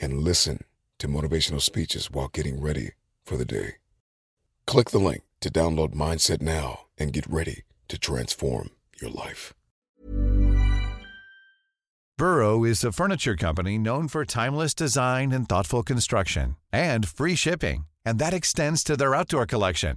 and listen to motivational speeches while getting ready for the day. Click the link to download Mindset now and get ready to transform your life. Burrow is a furniture company known for timeless design and thoughtful construction and free shipping, and that extends to their outdoor collection.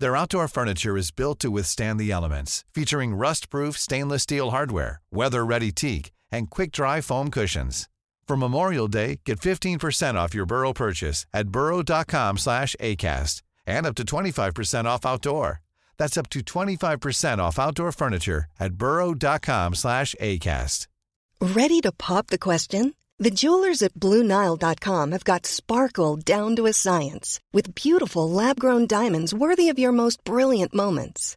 Their outdoor furniture is built to withstand the elements, featuring rust-proof stainless steel hardware, weather-ready teak, and quick-dry foam cushions. For Memorial Day, get 15% off your Burrow purchase at burrow.com slash ACAST and up to 25% off outdoor. That's up to 25% off outdoor furniture at burrow.com slash ACAST. Ready to pop the question? The jewelers at BlueNile.com have got sparkle down to a science with beautiful lab-grown diamonds worthy of your most brilliant moments.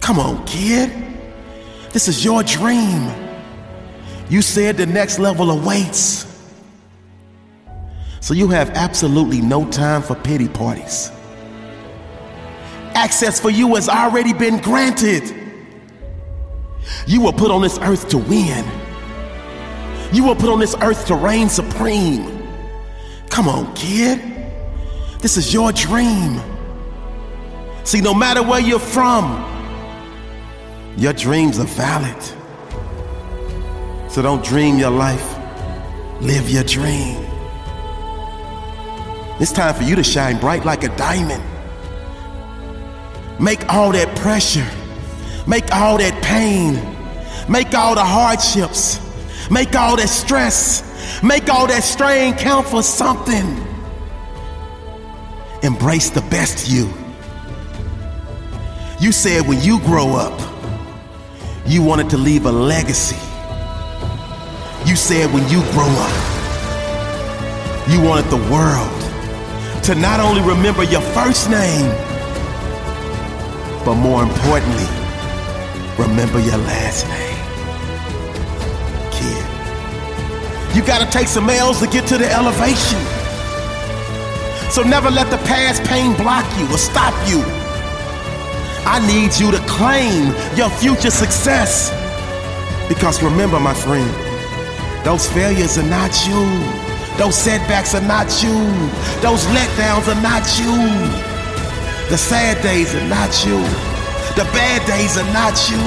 Come on, kid. This is your dream. You said the next level awaits. So you have absolutely no time for pity parties. Access for you has already been granted. You were put on this earth to win. You were put on this earth to reign supreme. Come on, kid. This is your dream. See, no matter where you're from, your dreams are valid. So don't dream your life, live your dream. It's time for you to shine bright like a diamond. Make all that pressure, make all that pain, make all the hardships, make all that stress, make all that strain count for something. Embrace the best you. You said when you grow up, you wanted to leave a legacy. You said when you grow up, you wanted the world to not only remember your first name, but more importantly, remember your last name. Kid, you gotta take some L's to get to the elevation. So never let the past pain block you or stop you. I need you to claim your future success. Because remember, my friend, those failures are not you. Those setbacks are not you. Those letdowns are not you. The sad days are not you. The bad days are not you.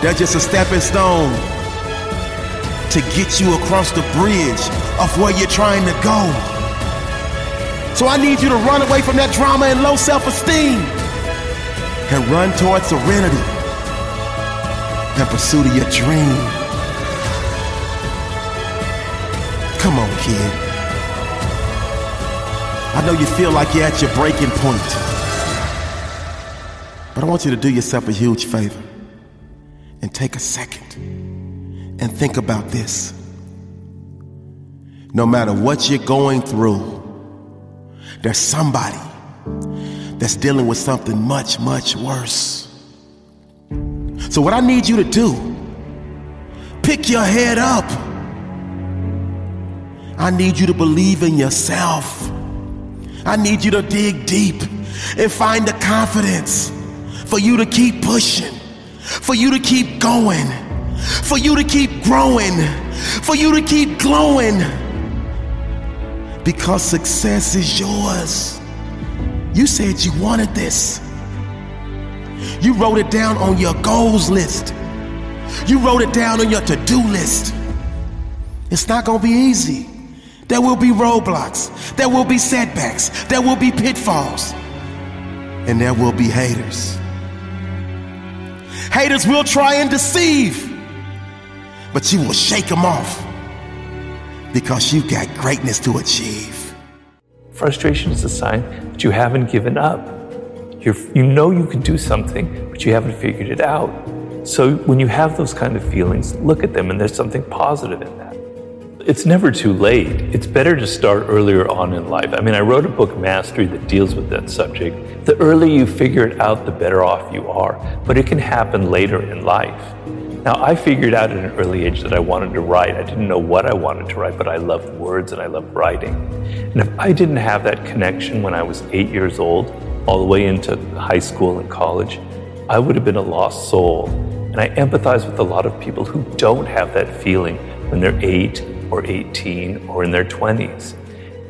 They're just a stepping stone to get you across the bridge of where you're trying to go. So I need you to run away from that drama and low self esteem and run towards serenity and of your dream. Come on, kid. I know you feel like you're at your breaking point. But I want you to do yourself a huge favor and take a second and think about this. No matter what you're going through, there's somebody that's dealing with something much, much worse. So, what I need you to do, pick your head up. I need you to believe in yourself. I need you to dig deep and find the confidence for you to keep pushing, for you to keep going, for you to keep growing, for you to keep glowing. Because success is yours. You said you wanted this. You wrote it down on your goals list. You wrote it down on your to do list. It's not going to be easy. There will be roadblocks. There will be setbacks. There will be pitfalls. And there will be haters. Haters will try and deceive, but you will shake them off because you've got greatness to achieve. Frustration is a sign that you haven't given up. You're, you know you can do something, but you haven't figured it out. So when you have those kind of feelings, look at them and there's something positive in that. It's never too late. It's better to start earlier on in life. I mean, I wrote a book, Mastery, that deals with that subject. The earlier you figure it out, the better off you are. But it can happen later in life. Now, I figured out at an early age that I wanted to write. I didn't know what I wanted to write, but I loved words and I loved writing. And if I didn't have that connection when I was eight years old, all the way into high school and college, I would have been a lost soul. And I empathize with a lot of people who don't have that feeling when they're eight or 18 or in their 20s.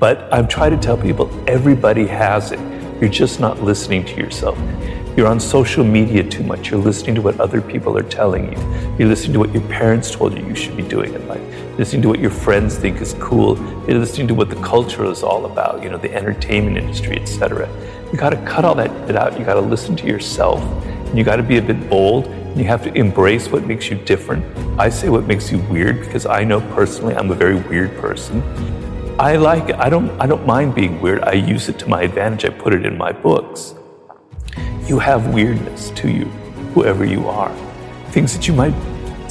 But I've tried to tell people everybody has it. You're just not listening to yourself. You're on social media too much. You're listening to what other people are telling you. You're listening to what your parents told you you should be doing in life. You're listening to what your friends think is cool. You're listening to what the culture is all about, you know, the entertainment industry, etc. You got to cut all that bit out. You got to listen to yourself. And you got to be a bit bold And you have to embrace what makes you different. I say what makes you weird because I know personally I'm a very weird person. I like it. I don't I don't mind being weird. I use it to my advantage. I put it in my books. You have weirdness to you, whoever you are. Things that you might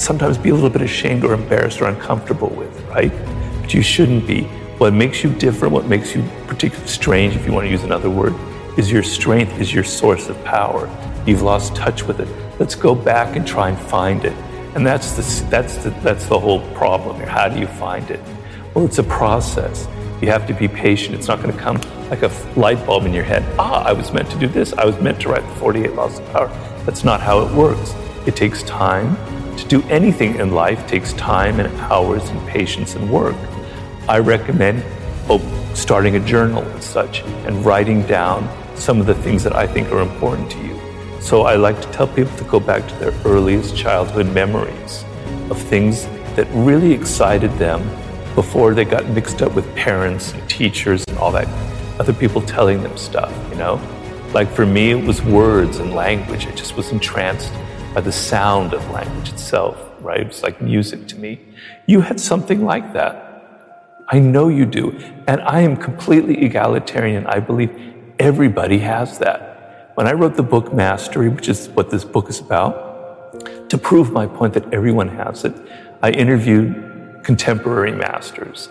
sometimes be a little bit ashamed or embarrassed or uncomfortable with, right? But you shouldn't be. What makes you different, what makes you particularly strange, if you want to use another word, is your strength, is your source of power. You've lost touch with it. Let's go back and try and find it. And that's the, that's the, that's the whole problem here. How do you find it? Well, it's a process. You have to be patient. It's not going to come like a light bulb in your head. Ah, I was meant to do this. I was meant to write the 48 Laws of Power. That's not how it works. It takes time. To do anything in life takes time and hours and patience and work. I recommend oh, starting a journal and such and writing down some of the things that I think are important to you. So I like to tell people to go back to their earliest childhood memories of things that really excited them before they got mixed up with parents and teachers and all that other people telling them stuff, you know? Like for me, it was words and language. I just was entranced by the sound of language itself, right? It was like music to me. You had something like that. I know you do. And I am completely egalitarian. I believe everybody has that. When I wrote the book Mastery, which is what this book is about, to prove my point that everyone has it, I interviewed contemporary masters.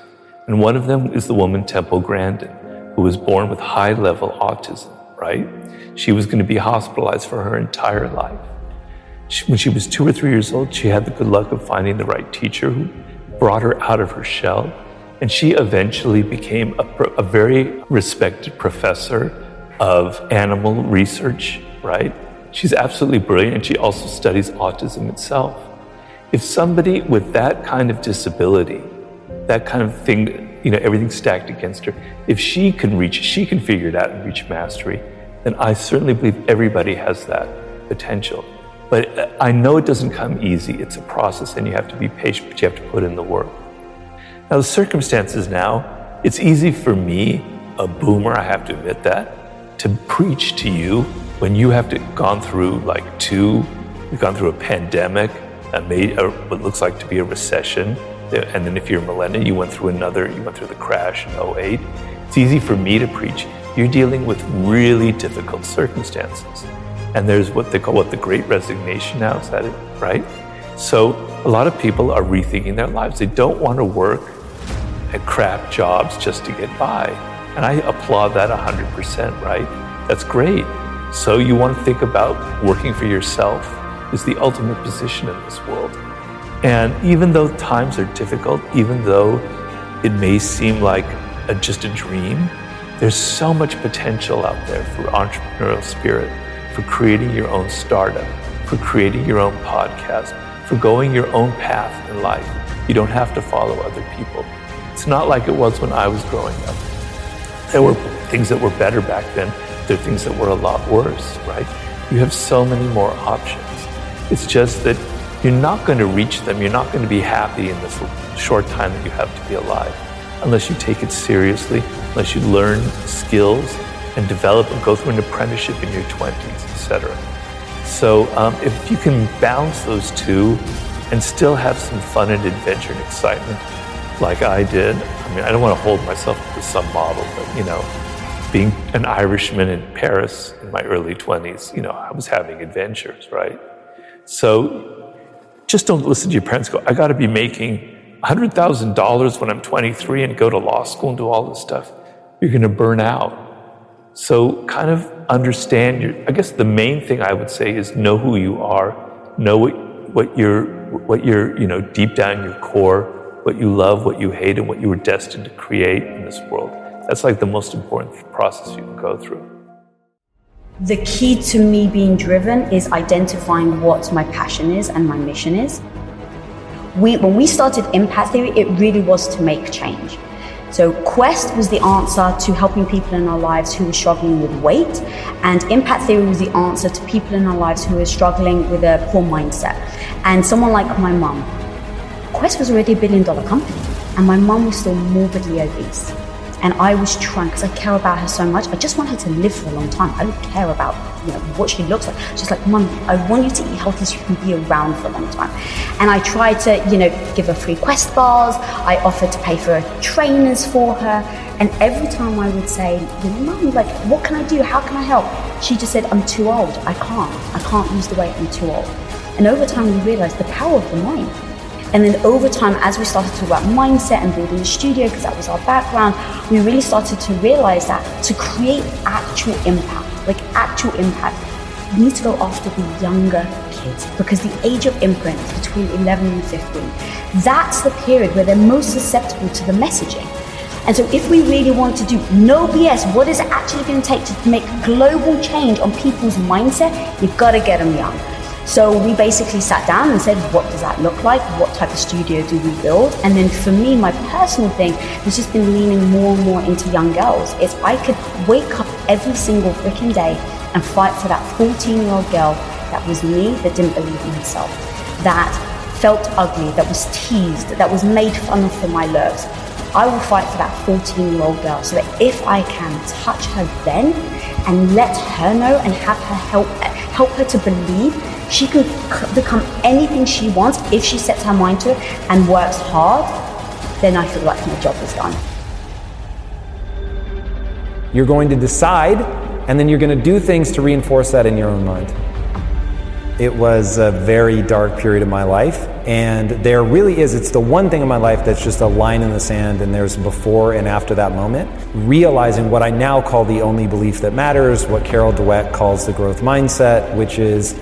And one of them is the woman Temple Grandin, who was born with high level autism, right? She was going to be hospitalized for her entire life. She, when she was two or three years old, she had the good luck of finding the right teacher who brought her out of her shell. And she eventually became a, a very respected professor of animal research, right? She's absolutely brilliant and she also studies autism itself. If somebody with that kind of disability, that kind of thing, you know, everything stacked against her, if she can reach, she can figure it out and reach mastery, then I certainly believe everybody has that potential. But uh, I know it doesn't come easy. It's a process and you have to be patient, but you have to put in the work. Now, the circumstances now, it's easy for me, a boomer, I have to admit that, to preach to you when you have to gone through like two, you've gone through a pandemic, a a, what looks like to be a recession, and then if you're a millennial, you went through another, you went through the crash in 08. It's easy for me to preach. You're dealing with really difficult circumstances. And there's what they call what the great resignation now, is that it, right? So a lot of people are rethinking their lives. They don't want to work at crap jobs just to get by. And I applaud that 100%, right? That's great. So you want to think about working for yourself is the ultimate position in this world. And even though times are difficult, even though it may seem like a, just a dream, there's so much potential out there for entrepreneurial spirit, for creating your own startup, for creating your own podcast, for going your own path in life. You don't have to follow other people. It's not like it was when I was growing up. There were things that were better back then. There are things that were a lot worse, right? You have so many more options. It's just that you're not going to reach them. You're not going to be happy in this short time that you have to be alive unless you take it seriously, unless you learn skills and develop and go through an apprenticeship in your 20s, etc. So um, if you can balance those two and still have some fun and adventure and excitement, like I did, I mean, I don't want to hold myself to some model, but you know, being an Irishman in Paris in my early 20s, you know, I was having adventures, right? So just don't listen to your parents go, I got to be making $100,000 when I'm 23 and go to law school and do all this stuff. You're going to burn out. So kind of understand your, I guess the main thing I would say is know who you are, know what, what you're, what you're, you know, deep down your core, what you love, what you hate, and what you were destined to create in this world. That's like the most important process you can go through. The key to me being driven is identifying what my passion is and my mission is. We, when we started Impact Theory, it really was to make change. So Quest was the answer to helping people in our lives who were struggling with weight, and Impact Theory was the answer to people in our lives who were struggling with a poor mindset. And someone like my mum, Quest was already a billion dollar company, and my mum was still morbidly obese. And I was trying, because I care about her so much, I just want her to live for a long time. I don't care about you know what she looks like. She's like, Mum, I want you to eat healthy so you can be around for a long time. And I tried to, you know, give her free Quest bars. I offered to pay for trainers for her. And every time I would say, Mum, like, what can I do? How can I help? She just said, I'm too old. I can't. I can't lose the weight. I'm too old. And over time, we realized the power of the mind and then over time, as we started to about mindset and building the studio, because that was our background, we really started to realize that to create actual impact, like actual impact, you need to go after the younger kids because the age of imprint is between 11 and 15. That's the period where they're most susceptible to the messaging. And so, if we really want to do no BS, what is it actually going to take to make global change on people's mindset? You've got to get them young. So we basically sat down and said, what does that look like? What type of studio do we build? And then for me, my personal thing has just been leaning more and more into young girls. Is I could wake up every single freaking day and fight for that 14 year old girl that was me, that didn't believe in herself, that felt ugly, that was teased, that was made fun of for my looks. I will fight for that 14 year old girl so that if I can touch her then and let her know and have her help help her to believe she can become anything she wants if she sets her mind to it and works hard, then I feel like my job is done. You're going to decide, and then you're going to do things to reinforce that in your own mind. It was a very dark period of my life, and there really is, it's the one thing in my life that's just a line in the sand, and there's before and after that moment. Realizing what I now call the only belief that matters, what Carol Dweck calls the growth mindset, which is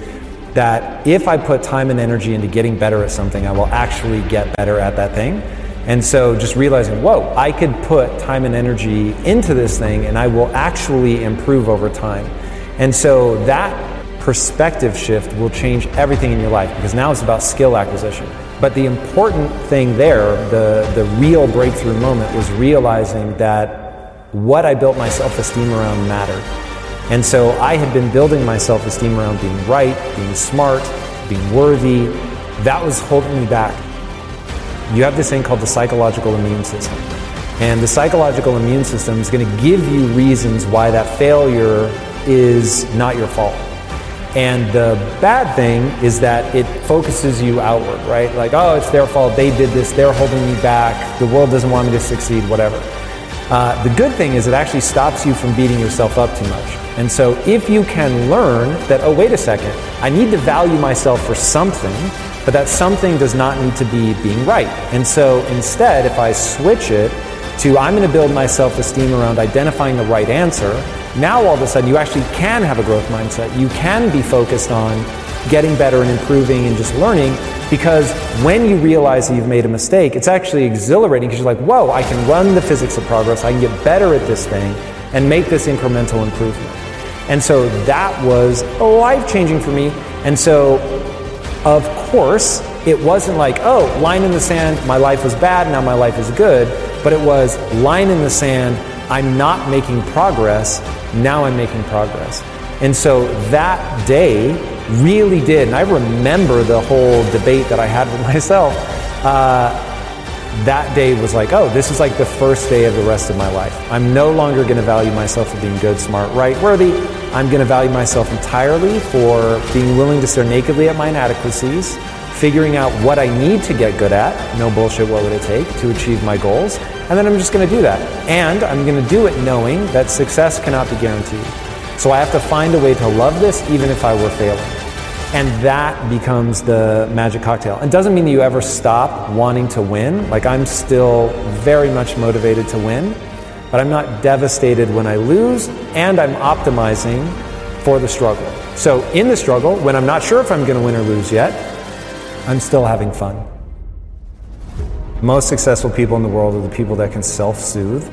that if I put time and energy into getting better at something, I will actually get better at that thing. And so just realizing, whoa, I could put time and energy into this thing and I will actually improve over time. And so that perspective shift will change everything in your life because now it's about skill acquisition. But the important thing there, the, the real breakthrough moment, was realizing that what I built my self esteem around mattered. And so I had been building my self esteem around being right, being smart, being worthy. That was holding me back. You have this thing called the psychological immune system. And the psychological immune system is going to give you reasons why that failure is not your fault. And the bad thing is that it focuses you outward, right? Like, oh, it's their fault. They did this. They're holding me back. The world doesn't want me to succeed, whatever. Uh, the good thing is it actually stops you from beating yourself up too much. And so if you can learn that, oh, wait a second, I need to value myself for something, but that something does not need to be being right. And so instead, if I switch it to I'm going to build my self esteem around identifying the right answer, now all of a sudden you actually can have a growth mindset. You can be focused on getting better and improving and just learning because when you realize that you've made a mistake, it's actually exhilarating because you're like, whoa, I can run the physics of progress, I can get better at this thing and make this incremental improvement. And so that was life changing for me. And so, of course, it wasn't like, oh, line in the sand, my life was bad, now my life is good. But it was line in the sand, I'm not making progress, now I'm making progress. And so that day really did, and I remember the whole debate that I had with myself. Uh, that day was like, oh, this is like the first day of the rest of my life. I'm no longer going to value myself for being good, smart, right, worthy. I'm going to value myself entirely for being willing to stare nakedly at my inadequacies, figuring out what I need to get good at, no bullshit, what would it take to achieve my goals, and then I'm just going to do that. And I'm going to do it knowing that success cannot be guaranteed. So I have to find a way to love this even if I were failing. And that becomes the magic cocktail. It doesn't mean that you ever stop wanting to win. Like I'm still very much motivated to win, but I'm not devastated when I lose, and I'm optimizing for the struggle. So in the struggle, when I'm not sure if I'm going to win or lose yet, I'm still having fun. Most successful people in the world are the people that can self soothe.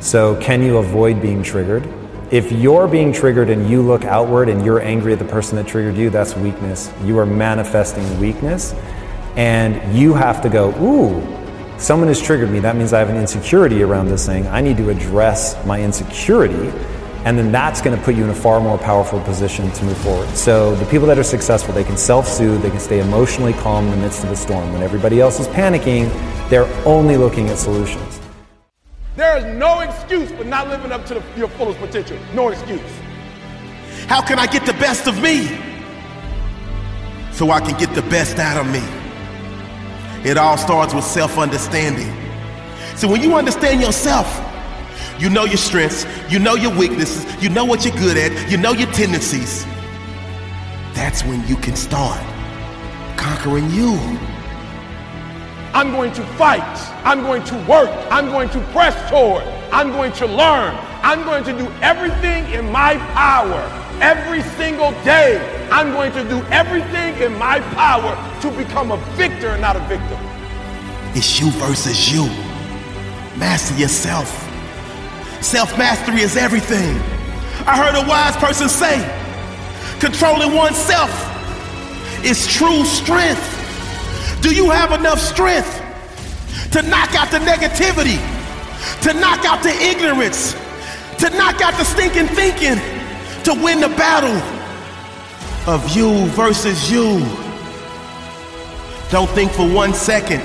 So, can you avoid being triggered? If you're being triggered and you look outward and you're angry at the person that triggered you, that's weakness. You are manifesting weakness. And you have to go, ooh, someone has triggered me. That means I have an insecurity around this thing. I need to address my insecurity. And then that's going to put you in a far more powerful position to move forward. So, the people that are successful, they can self soothe, they can stay emotionally calm in the midst of a storm. When everybody else is panicking, they're only looking at solutions. There is no excuse for not living up to the, your fullest potential. No excuse. How can I get the best of me? So I can get the best out of me. It all starts with self understanding. So when you understand yourself, you know your strengths, you know your weaknesses, you know what you're good at, you know your tendencies. That's when you can start conquering you. I'm going to fight. I'm going to work. I'm going to press toward. I'm going to learn. I'm going to do everything in my power every single day. I'm going to do everything in my power to become a victor and not a victim. It's you versus you. Master yourself. Self mastery is everything. I heard a wise person say controlling oneself is true strength. Do you have enough strength to knock out the negativity, to knock out the ignorance, to knock out the stinking thinking, to win the battle of you versus you? Don't think for one second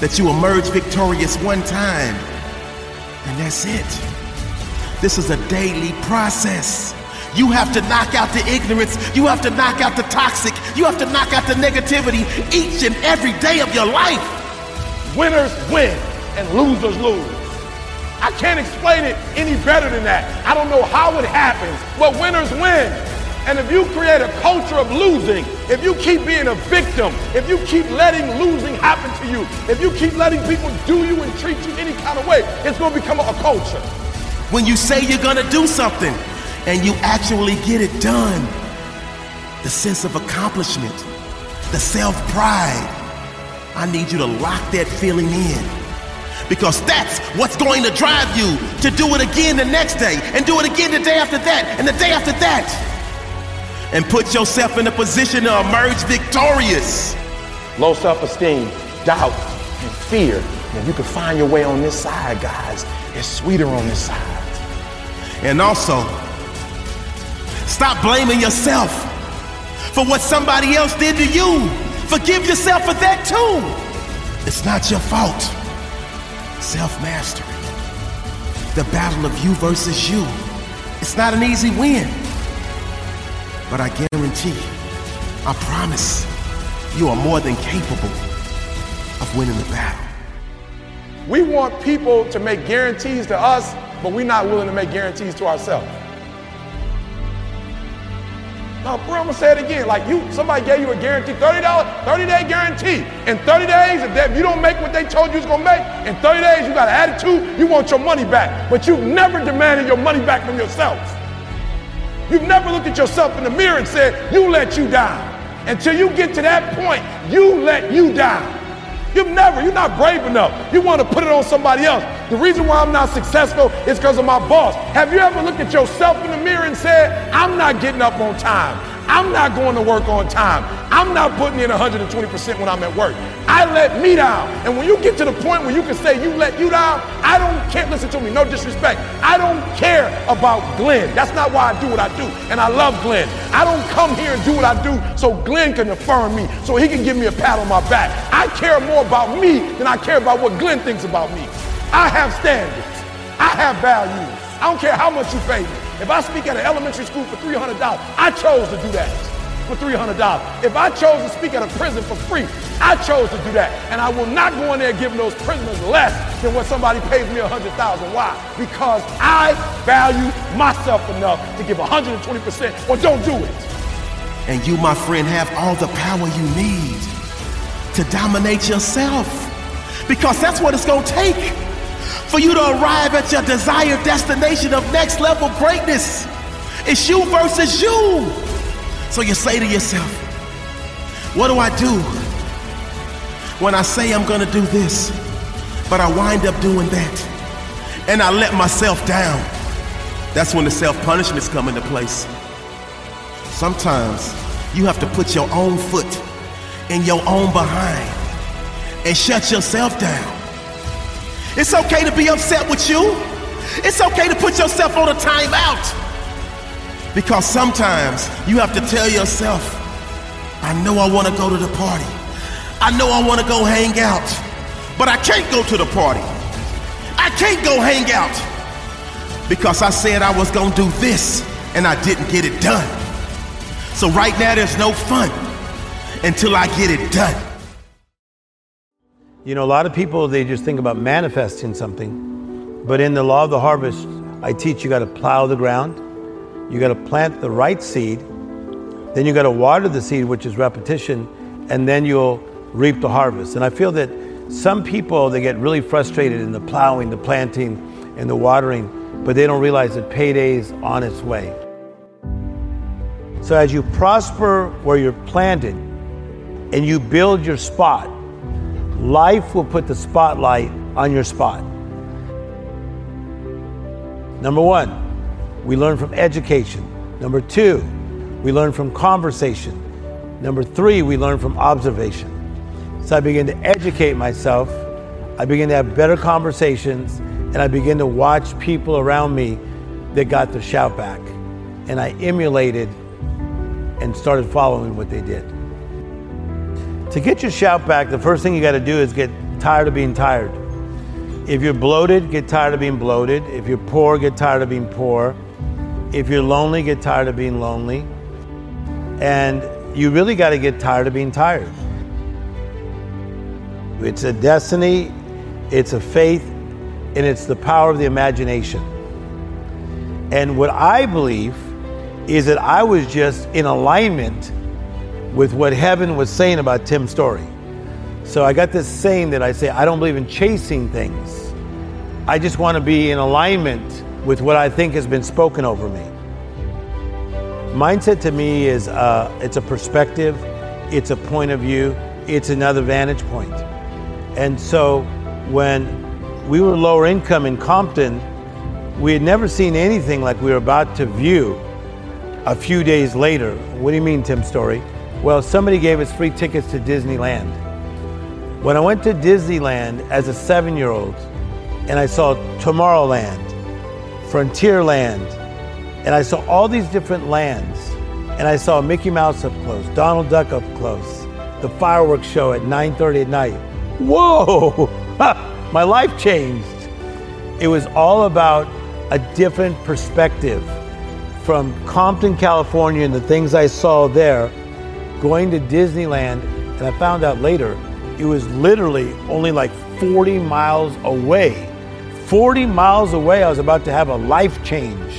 that you emerge victorious one time and that's it. This is a daily process. You have to knock out the ignorance. You have to knock out the toxic. You have to knock out the negativity each and every day of your life. Winners win and losers lose. I can't explain it any better than that. I don't know how it happens, but winners win. And if you create a culture of losing, if you keep being a victim, if you keep letting losing happen to you, if you keep letting people do you and treat you any kind of way, it's going to become a culture. When you say you're going to do something, and you actually get it done. The sense of accomplishment, the self pride. I need you to lock that feeling in because that's what's going to drive you to do it again the next day and do it again the day after that and the day after that. And put yourself in a position to emerge victorious. Low self esteem, doubt, and fear. And you can find your way on this side, guys, it's sweeter on this side. And also, Stop blaming yourself for what somebody else did to you. Forgive yourself for that too. It's not your fault. Self mastery. The battle of you versus you. It's not an easy win. But I guarantee, I promise, you are more than capable of winning the battle. We want people to make guarantees to us, but we're not willing to make guarantees to ourselves. No, bro, I'm gonna say it again. Like you, somebody gave you a guarantee, $30, 30 day guarantee. In 30 days, if, if you don't make what they told you was gonna make, in 30 days you got an attitude, you want your money back. But you've never demanded your money back from yourself. You've never looked at yourself in the mirror and said, you let you down. Until you get to that point, you let you down. You've never, you're not brave enough. You want to put it on somebody else. The reason why I'm not successful is because of my boss. Have you ever looked at yourself in the mirror and said, I'm not getting up on time? I'm not going to work on time. I'm not putting in 120% when I'm at work. I let me down. And when you get to the point where you can say you let you down, I don't care. Listen to me, no disrespect. I don't care about Glenn. That's not why I do what I do. And I love Glenn. I don't come here and do what I do so Glenn can affirm me, so he can give me a pat on my back. I care more about me than I care about what Glenn thinks about me. I have standards. I have values. I don't care how much you pay me. If I speak at an elementary school for $300, I chose to do that for $300. If I chose to speak at a prison for free, I chose to do that. And I will not go in there giving those prisoners less than what somebody pays me 100000 Why? Because I value myself enough to give 120% or don't do it. And you, my friend, have all the power you need to dominate yourself. Because that's what it's going to take for you to arrive at your desired destination of next level greatness. It's you versus you. So you say to yourself, What do I do when I say I'm gonna do this, but I wind up doing that? And I let myself down. That's when the self punishments come into place. Sometimes you have to put your own foot in your own behind and shut yourself down. It's okay to be upset with you. It's okay to put yourself on a timeout. Because sometimes you have to tell yourself, I know I want to go to the party. I know I want to go hang out. But I can't go to the party. I can't go hang out. Because I said I was going to do this and I didn't get it done. So right now there's no fun until I get it done. You know, a lot of people, they just think about manifesting something. But in the law of the harvest, I teach you got to plow the ground, you got to plant the right seed, then you got to water the seed, which is repetition, and then you'll reap the harvest. And I feel that some people, they get really frustrated in the plowing, the planting, and the watering, but they don't realize that payday's on its way. So as you prosper where you're planted and you build your spot, life will put the spotlight on your spot. Number one, we learn from education. Number two, we learn from conversation. Number three, we learn from observation. So I begin to educate myself, I begin to have better conversations, and I begin to watch people around me that got the shout back. And I emulated and started following what they did. To get your shout back, the first thing you got to do is get tired of being tired. If you're bloated, get tired of being bloated. If you're poor, get tired of being poor. If you're lonely, get tired of being lonely. And you really got to get tired of being tired. It's a destiny, it's a faith, and it's the power of the imagination. And what I believe is that I was just in alignment with what heaven was saying about Tim Storey. So I got this saying that I say, I don't believe in chasing things. I just want to be in alignment with what I think has been spoken over me. Mindset to me is uh, it's a perspective, it's a point of view, it's another vantage point. And so when we were lower income in Compton, we had never seen anything like we were about to view a few days later. What do you mean, Tim Storey? Well, somebody gave us free tickets to Disneyland. When I went to Disneyland as a seven year old and I saw Tomorrowland, Frontierland, and I saw all these different lands, and I saw Mickey Mouse up close, Donald Duck up close, the fireworks show at 9:30 at night. Whoa! My life changed. It was all about a different perspective from Compton, California, and the things I saw there, going to Disneyland, and I found out later it was literally only like 40 miles away. 40 miles away, I was about to have a life change.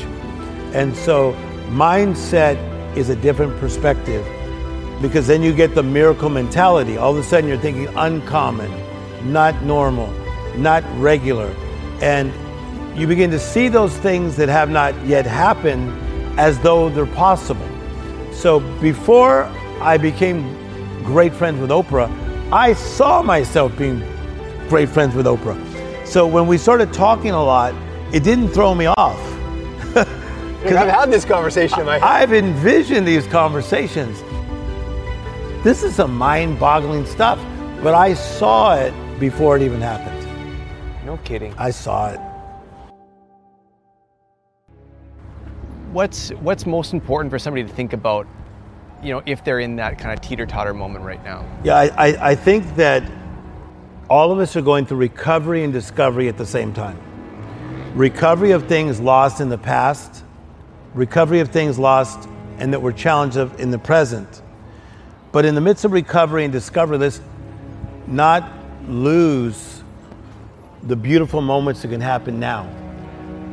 And so, mindset is a different perspective because then you get the miracle mentality. All of a sudden, you're thinking uncommon, not normal, not regular. And you begin to see those things that have not yet happened as though they're possible. So before I became great friends with Oprah, I saw myself being great friends with Oprah. So when we started talking a lot, it didn't throw me off. Because I've had this conversation in my head. I've envisioned these conversations. This is some mind boggling stuff, but I saw it before it even happened. No kidding. I saw it. What's what's most important for somebody to think about, you know, if they're in that kind of teeter totter moment right now? Yeah, I, I, I think that all of us are going through recovery and discovery at the same time. Recovery of things lost in the past, recovery of things lost and that we're challenged of in the present. But in the midst of recovery and discovery, let's not lose the beautiful moments that can happen now.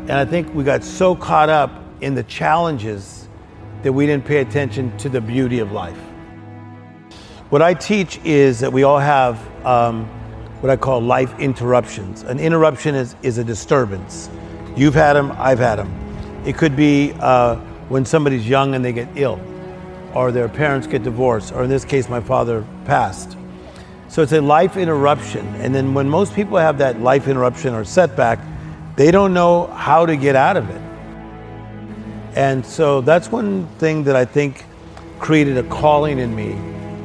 And I think we got so caught up in the challenges that we didn't pay attention to the beauty of life. What I teach is that we all have um, what I call life interruptions. An interruption is, is a disturbance. You've had them, I've had them. It could be uh, when somebody's young and they get ill, or their parents get divorced, or in this case, my father passed. So it's a life interruption. And then when most people have that life interruption or setback, they don't know how to get out of it. And so that's one thing that I think created a calling in me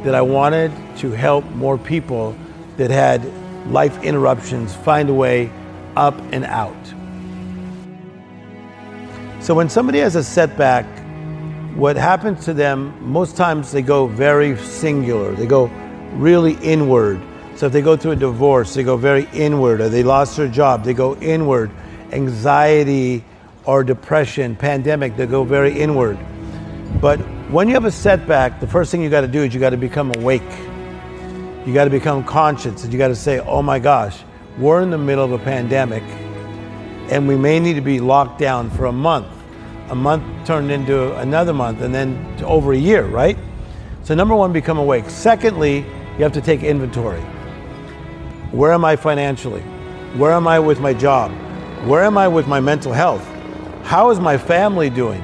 that I wanted to help more people that had life interruptions find a way up and out. So when somebody has a setback, what happens to them, most times they go very singular. They go really inward. So if they go through a divorce, they go very inward, or they lost their job, they go inward. Anxiety or depression, pandemic, they go very inward. But when you have a setback, the first thing you got to do is you got to become awake. You got to become conscious, and you got to say, oh my gosh, we're in the middle of a pandemic, and we may need to be locked down for a month. A month turned into another month, and then over a year, right? So, number one, become awake. Secondly, you have to take inventory. Where am I financially? Where am I with my job? Where am I with my mental health? How is my family doing?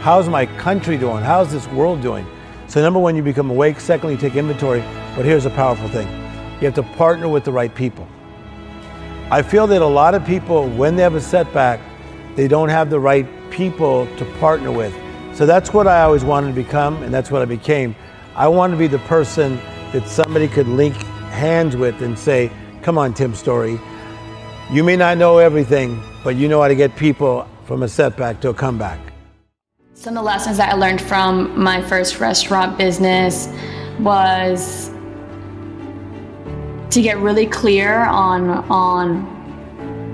How's my country doing? How's this world doing? So, number one, you become awake. Secondly, you take inventory. But here's a powerful thing you have to partner with the right people. I feel that a lot of people, when they have a setback, they don't have the right people to partner with. So that's what I always wanted to become, and that's what I became. I wanted to be the person that somebody could link hands with and say, Come on, Tim Storey. You may not know everything, but you know how to get people from a setback to a comeback. Some of the lessons that I learned from my first restaurant business was to get really clear on on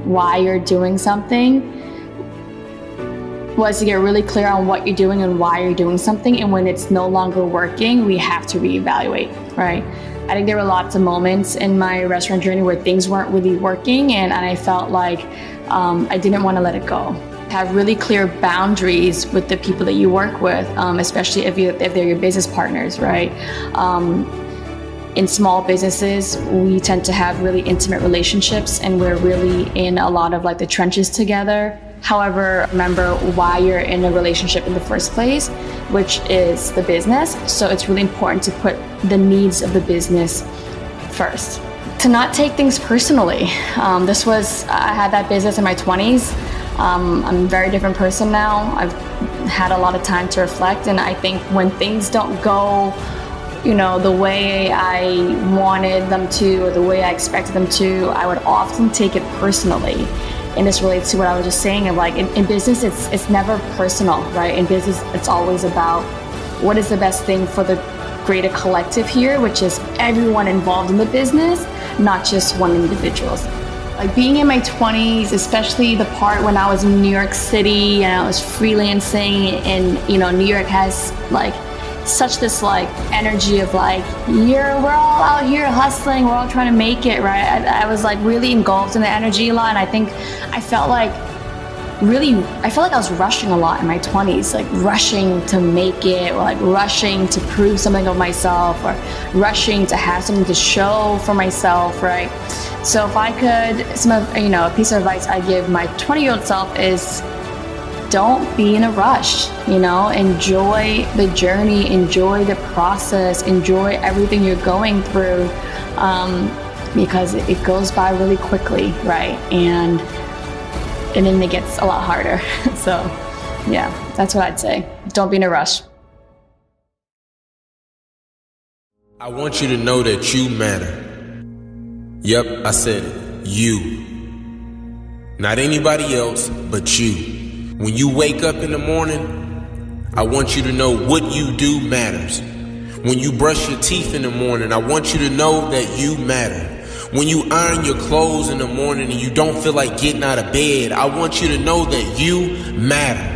why you're doing something was to get really clear on what you're doing and why you're doing something. And when it's no longer working we have to reevaluate right? I think there were lots of moments in my restaurant journey where things weren't really working. And, and i felt like um, i didn't want to let it go have really clear boundaries with the people that you work with um, especially if, you, if they're your business partners right um, in small businesses, we tend to have really intimate relationships and we're really in a lot of like the trenches together. However, remember why you're in a relationship in the first place, which is the business. So it's really important to put the needs of the business first. To not take things personally. Um, this was, I had that business in my 20s. Um, I'm a very different person now. I've had a lot of time to reflect, and I think when things don't go you know, the way I wanted them to or the way I expected them to, I would often take it personally. And this relates to what I was just saying of like in, in business it's it's never personal, right? In business it's always about what is the best thing for the greater collective here, which is everyone involved in the business, not just one individual. Like being in my 20s, especially the part when I was in New York City and I was freelancing and you know, New York has like such this like energy of like you're we're all out here hustling we're all trying to make it right? I, I was like really engulfed in the energy a lot and i think i felt like really i felt like i was rushing a lot in my 20s like rushing to make it or like rushing to prove something of myself or rushing to have something to show for myself right so if i could some of you know a piece of advice i give my 20 year old self is don't be in a rush you know? Enjoy the journey enjoy the process enjoy everything you're going through um, because it goes by really quickly right? And and then it gets a lot harder. So yeah that's what i'd say. Don't be in a rush. I want you to know that you matter yep i said it you not anybody else but you when you wake up in the morning, I want you to know what you do matters. When you brush your teeth in the morning, I want you to know that you matter. When you iron your clothes in the morning and you don't feel like getting out of bed, I want you to know that you matter.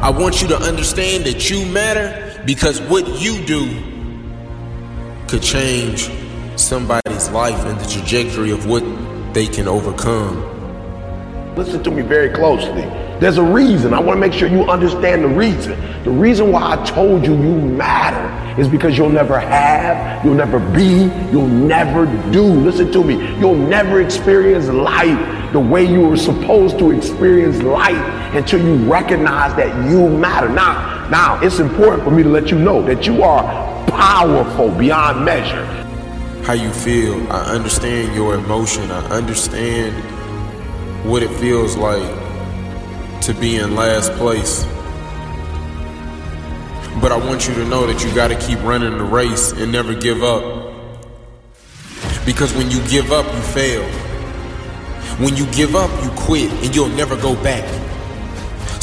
I want you to understand that you matter because what you do could change somebody's life and the trajectory of what they can overcome. Listen to me very closely. There's a reason. I want to make sure you understand the reason. The reason why I told you you matter is because you'll never have, you'll never be, you'll never do. Listen to me. You'll never experience life the way you were supposed to experience life until you recognize that you matter. Now, now it's important for me to let you know that you are powerful beyond measure. How you feel, I understand your emotion. I understand what it feels like to be in last place. But I want you to know that you got to keep running the race and never give up. Because when you give up, you fail. When you give up, you quit and you'll never go back.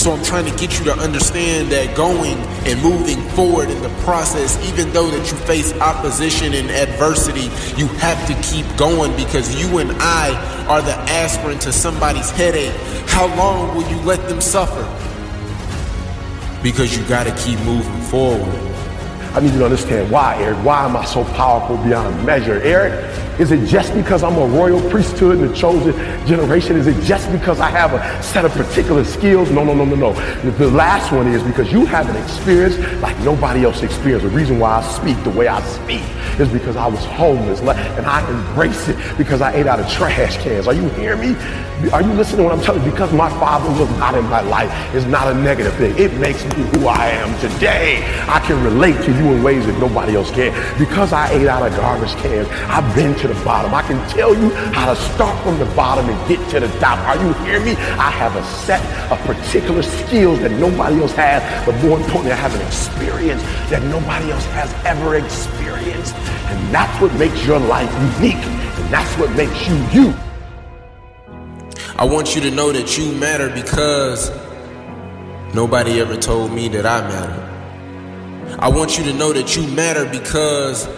So I'm trying to get you to understand that going and moving forward in the process, even though that you face opposition and adversity, you have to keep going because you and I are the aspirin to somebody's headache. How long will you let them suffer? Because you got to keep moving forward. I need you to understand why, Eric. Why am I so powerful beyond measure? Eric, is it just because I'm a royal priesthood and the chosen generation? Is it just because I have a set of particular skills? No, no, no, no, no. The last one is because you have an experience like nobody else experienced. The reason why I speak the way I speak is because I was homeless and I embrace it because I ate out of trash cans. Are you hearing me? Are you listening to what I'm telling you? Because my father was not in my life is not a negative thing. It makes me who I am today. I can relate to you in ways that nobody else can. Because I ate out of garbage cans, I've been to the bottom. I can tell you how to start from the bottom and get to the top. Are you hearing me? I have a set of particular skills that nobody else has, but more importantly, I have an experience that nobody else has ever experienced. And that's what makes your life unique. And that's what makes you you. I want you to know that you matter because nobody ever told me that I matter. I want you to know that you matter because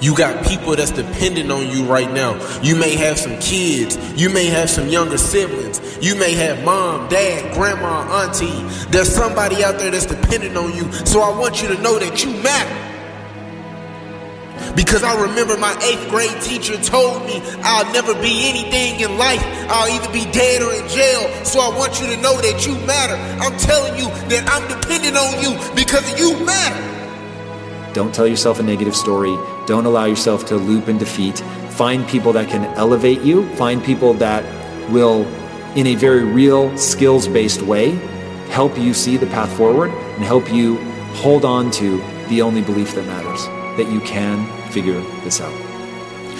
you got people that's dependent on you right now. You may have some kids. You may have some younger siblings. You may have mom, dad, grandma, auntie. There's somebody out there that's dependent on you. So I want you to know that you matter. Because I remember my eighth grade teacher told me I'll never be anything in life. I'll either be dead or in jail. So I want you to know that you matter. I'm telling you that I'm dependent on you because you matter. Don't tell yourself a negative story. Don't allow yourself to loop in defeat. Find people that can elevate you. Find people that will, in a very real, skills based way, help you see the path forward and help you hold on to the only belief that matters that you can figure this out.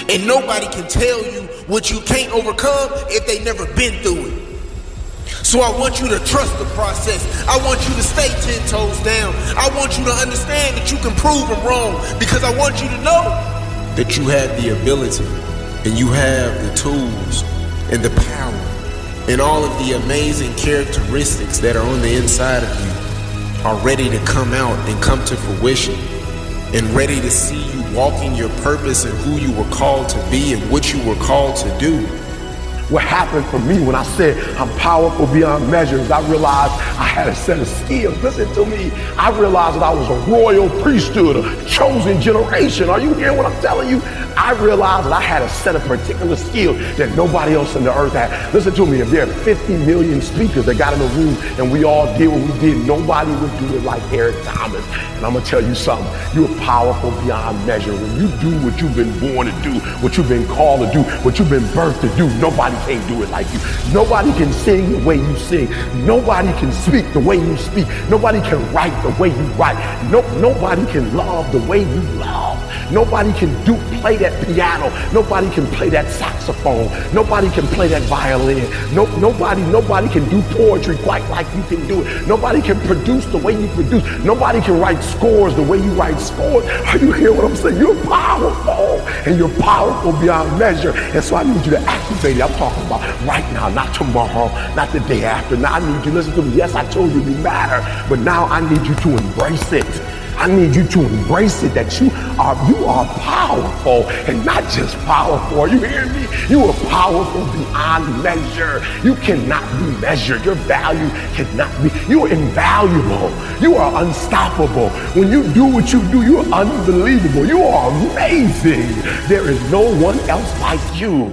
And nobody can tell you what you can't overcome if they've never been through it. So I want you to trust the process. I want you to stay 10 toes down. I want you to understand that you can prove them wrong because I want you to know that you have the ability and you have the tools and the power and all of the amazing characteristics that are on the inside of you are ready to come out and come to fruition and ready to see you walking your purpose and who you were called to be and what you were called to do. What happened for me when I said I'm powerful beyond measures, I realized I had a set of skills. Listen to me. I realized that I was a royal priesthood, a chosen generation. Are you hearing what I'm telling you? I realized that I had a set of particular skills that nobody else in the earth had. Listen to me. If there are 50 million speakers that got in the room and we all did what we did, nobody would do it like Eric Thomas. And I'm going to tell you something. You're powerful beyond measure. When you do what you've been born to do, what you've been called to do, what you've been birthed to do, nobody can do it like you. Nobody can sing the way you sing. Nobody can speak the way you speak. Nobody can write the way you write. No, nobody can love the way you love. Nobody can do play that piano. Nobody can play that saxophone. Nobody can play that violin. No, nobody, nobody can do poetry quite like you can do it. Nobody can produce the way you produce. Nobody can write scores the way you write scores. Are you hear what I'm saying? You're powerful and you're powerful beyond measure. And so I need you to activate it. I'm talking about right now, not tomorrow, not the day after. Now I need you to listen to me. Yes, I told you you matter, but now I need you to embrace it. I need you to embrace it that you are you are powerful and not just powerful. Are you hearing me? You are powerful beyond measure. You cannot be measured. Your value cannot be. You are invaluable. You are unstoppable. When you do what you do, you are unbelievable. You are amazing. There is no one else like you.